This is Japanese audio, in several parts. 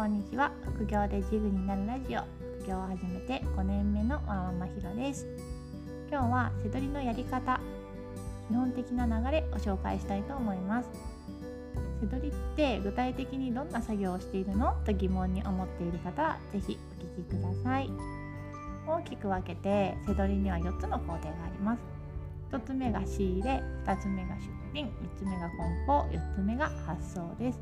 こんにちは。副業でジグになるラジオ。副業を始めて5年目のワンワンまひろです。今日は背取りのやり方基本的な流れを紹介したいと思います。背取りって具体的にどんな作業をしているの？と疑問に思っている方は是非お聞きください。大きく分けて背取りには4つの工程があります。1つ目が仕入れ2つ目が出品3つ目が梱包4つ目が発送です。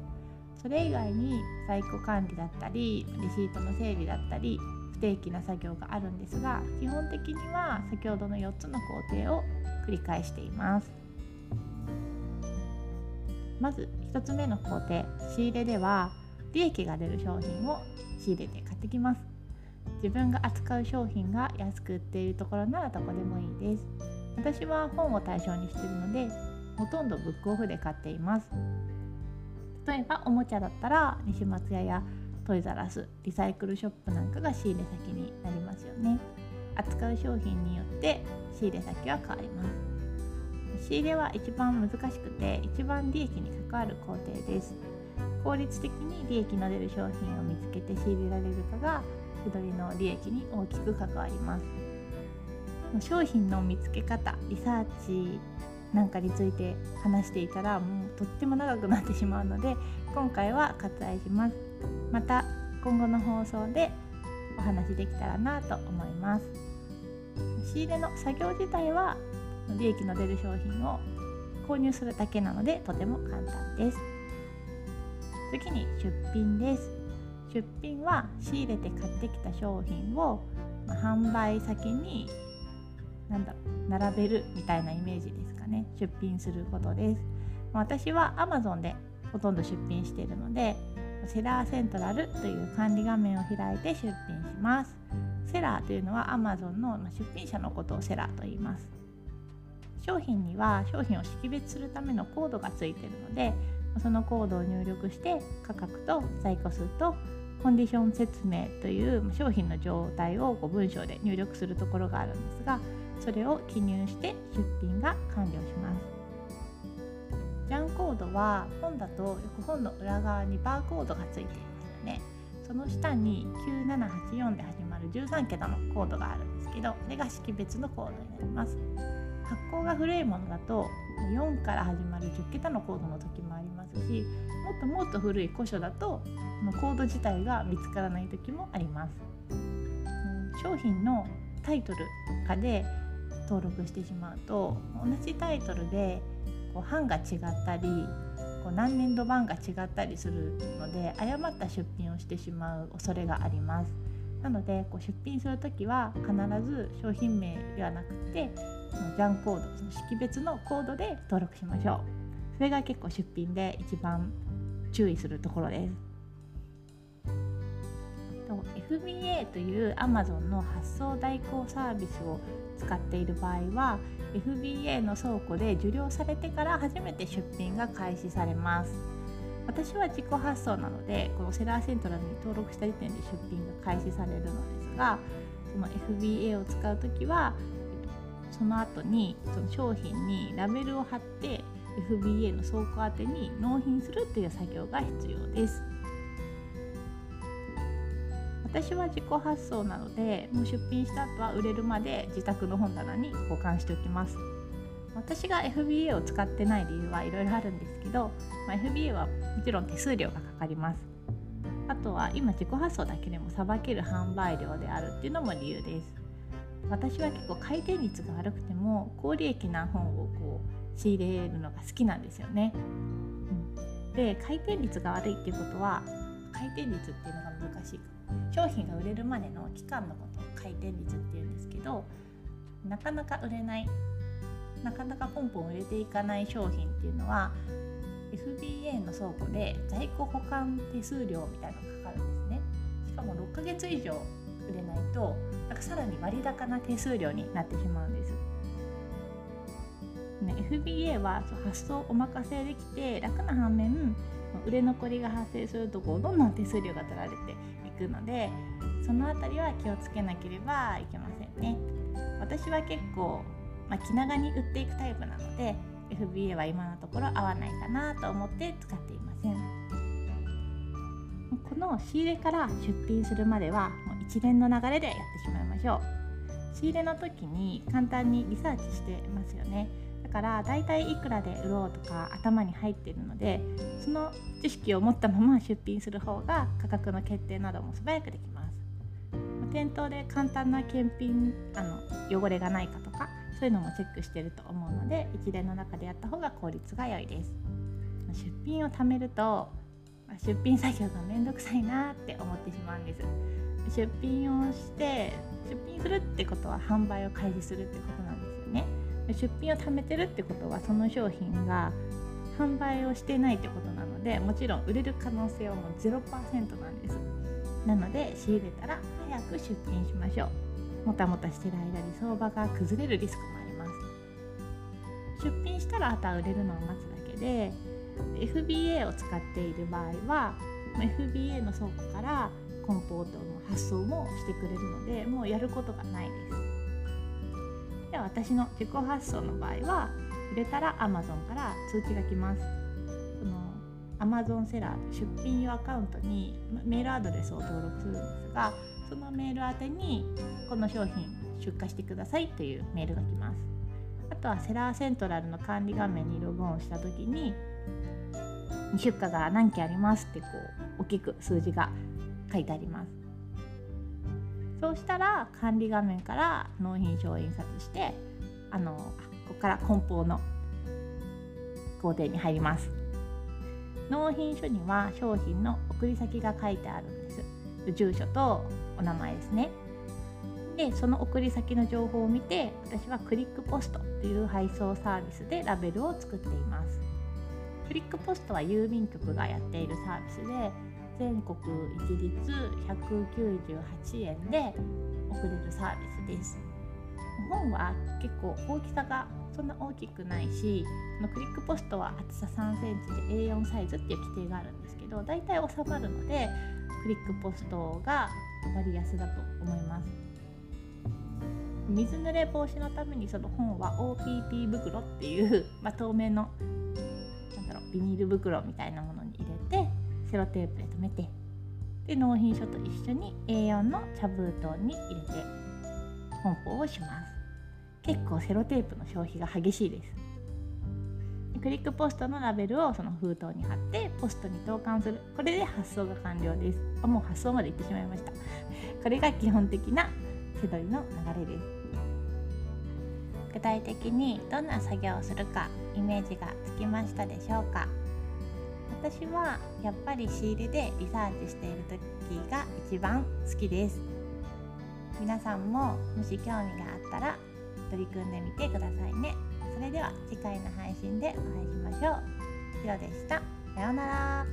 それ以外に在庫管理だったりレシートの整理だったり不定期な作業があるんですが基本的には先ほどの4つの工程を繰り返しています。まず1つ目の工程仕入れでは利益が出る商品を仕入れて買ってきます。自分が扱う商品が安く売っているところならどこでもいいです。私は本を対象にしているのでほとんどブックオフで買っています。例えばおもちゃだったら西松屋やトイザラスリサイクルショップなんかが仕入れ先になりますよね。扱う商品によって仕入れ先は変わります。仕入れは一番難しくて一番利益に関わる工程です。効率的に利益の出る商品を見つけて仕入れられるかが手取りの利益に大きく関わります。商品の見つけ方リサーチなんかについて話していたらもうとっても長くなってしまうので今回は割愛します。また今後の放送でお話できたらなと思います。仕入れの作業自体は利益の出る商品を購入するだけなのでとても簡単です。次に出品です。出品は仕入れて買ってきた商品を販売先になんだろう並べるみたいなイメージですね出品することです。私は Amazon でほとんど出品しているのでセラーセントラルという管理画面を開いて出品します。セラーというのは Amazon の出品者のことをセラーと言います。商品には商品を識別するためのコードがついているのでそのコードを入力して価格と在庫数とコンディション説明という商品の状態を文章で入力するところがあるんですがそれを記入して出品が完了します。ジャンコードは本だとよく本の裏側にバーコードがついていますよね。その下に9784で始まる13桁のコードがあるんですけどこれが識別のコードになります。発行が古いものだと4から始まる10桁のコードの時もありますしもっともっと古い古書だとコード自体が見つからない時もあります。商品のタイトルとかで登録してしまうと同じタイトルでこう版が違ったりこう何年度版が違ったりするので誤った出品をしてしまう恐れがあります。なのでこう出品する時は必ず商品名ではなくてそのジャンコードその識別のコードで登録しましょう。それが結構出品で一番注意するところです。FBA という Amazon の発送代行サービスを使っている場合は FBA の倉庫で受領されてから初めて出品が開始されます私は自己発送なのでこのセラーセントラルに登録した時点で出品が開始されるのですがその FBA を使う時はその後にその商品にラベルを貼って FBA の倉庫宛てに納品するという作業が必要です。私は自己発送なのでもう出品した後は売れるまで自宅の本棚に保管しておきます。私が FBA を使ってない理由はいろいろあるんですけど、まあ、FBA はもちろん手数料がかかります。あとは今自己発送だけでもさばける販売量であるっていうのも理由です。私は結構回転率が悪くても高利益な本をこう仕入れるのが好きなんですよね、うん、で回転率が悪いっていうことは回転率っていうのが難しいか商品が売れるまでの期間のことを回転率っていうんですけどなかなか売れないなかなかポンポン売れていかない商品っていうのは FBA の倉庫で在庫保管手数料みたいなのがかかるんですね。しかも6ヶ月以上売れないとなんかさらに割高な手数料になってしまうんです。ね、FBA は発送お任せできて楽な反面売れ残りが発生するとこうどんどん手数料が取られてくのでその辺りは気をつけなければいけませんね。私は結構、まあ、気長に売っていくタイプなので FBA は今のところ合わないかなと思って使っていません。この仕入れから出品するまではもう一連の流れでやってしまいましょう。仕入れの時に簡単にリサーチしてますよね。だからだいたいいくらで売ろうとか頭に入っているのでその知識を持ったまま出品する方が価格の決定なども素早くできます。店頭で簡単な検品あの汚れがないかとかそういうのもチェックしてると思うので一連の中でやった方が効率が良いです。出品を貯めると出品作業がめんどくさいなって思ってしまうんです。出品をして出品するってことは販売を開始するってことなんで出品を貯めてるってことはその商品が販売をしてないってことなのでもちろん売れる可能性はもう0%なんです。なので仕入れたら早く出品しましょう。もたもたしてる間に相場が崩れるリスクもあります。出品したらあとは売れるのを待つだけで FBA を使っている場合は FBA の倉庫からコンポートの発送もしてくれるのでもうやることがないです。で私の自己発送の場合は入れたら Amazon から通知が来ます。その Amazon セラー出品用アカウントにメールアドレスを登録するんですがそのメール宛てにこの商品出荷してくださいというメールが来ます。あとはセラーセントラルの管理画面にログオンした時に出荷が何件ありますってこう大きく数字が書いてあります。そうしたら管理画面から納品書を印刷してあのここから梱包の工程に入ります。納品書には商品の送り先が書いてあるんです。住所とお名前ですね。でその送り先の情報を見て私はクリックポストという配送サービスでラベルを作っています。クリックポストは郵便局がやっているサービスで全国一律198円で送れるサービスです。本は結構大きさがそんな大きくないしのクリックポストは厚さ3センチで A4 サイズっていう規定があるんですけどだいたい収まるのでクリックポストが割安だと思います。水濡れ防止のためにその本は OPP 袋っていう、まあ、透明のなんだろうビニール袋みたいなものに入れてセロテープでめて。で納品書と一緒に A4 の茶封筒に入れて梱包をします。結構セロテープの消費が激しいです。クリックポストのラベルをその封筒に貼ってポストに投函する。これで発送が完了です。あもう発送まで行ってしまいました。これが基本的な手取りの流れです。具体的にどんな作業をするかイメージがつきましたでしょうか？私はやっぱり仕入れでリサーチしている時が一番好きです。皆さんももし興味があったら取り組んでみてくださいね。それでは次回の配信でお会いしましょう。ひろでした。さようなら。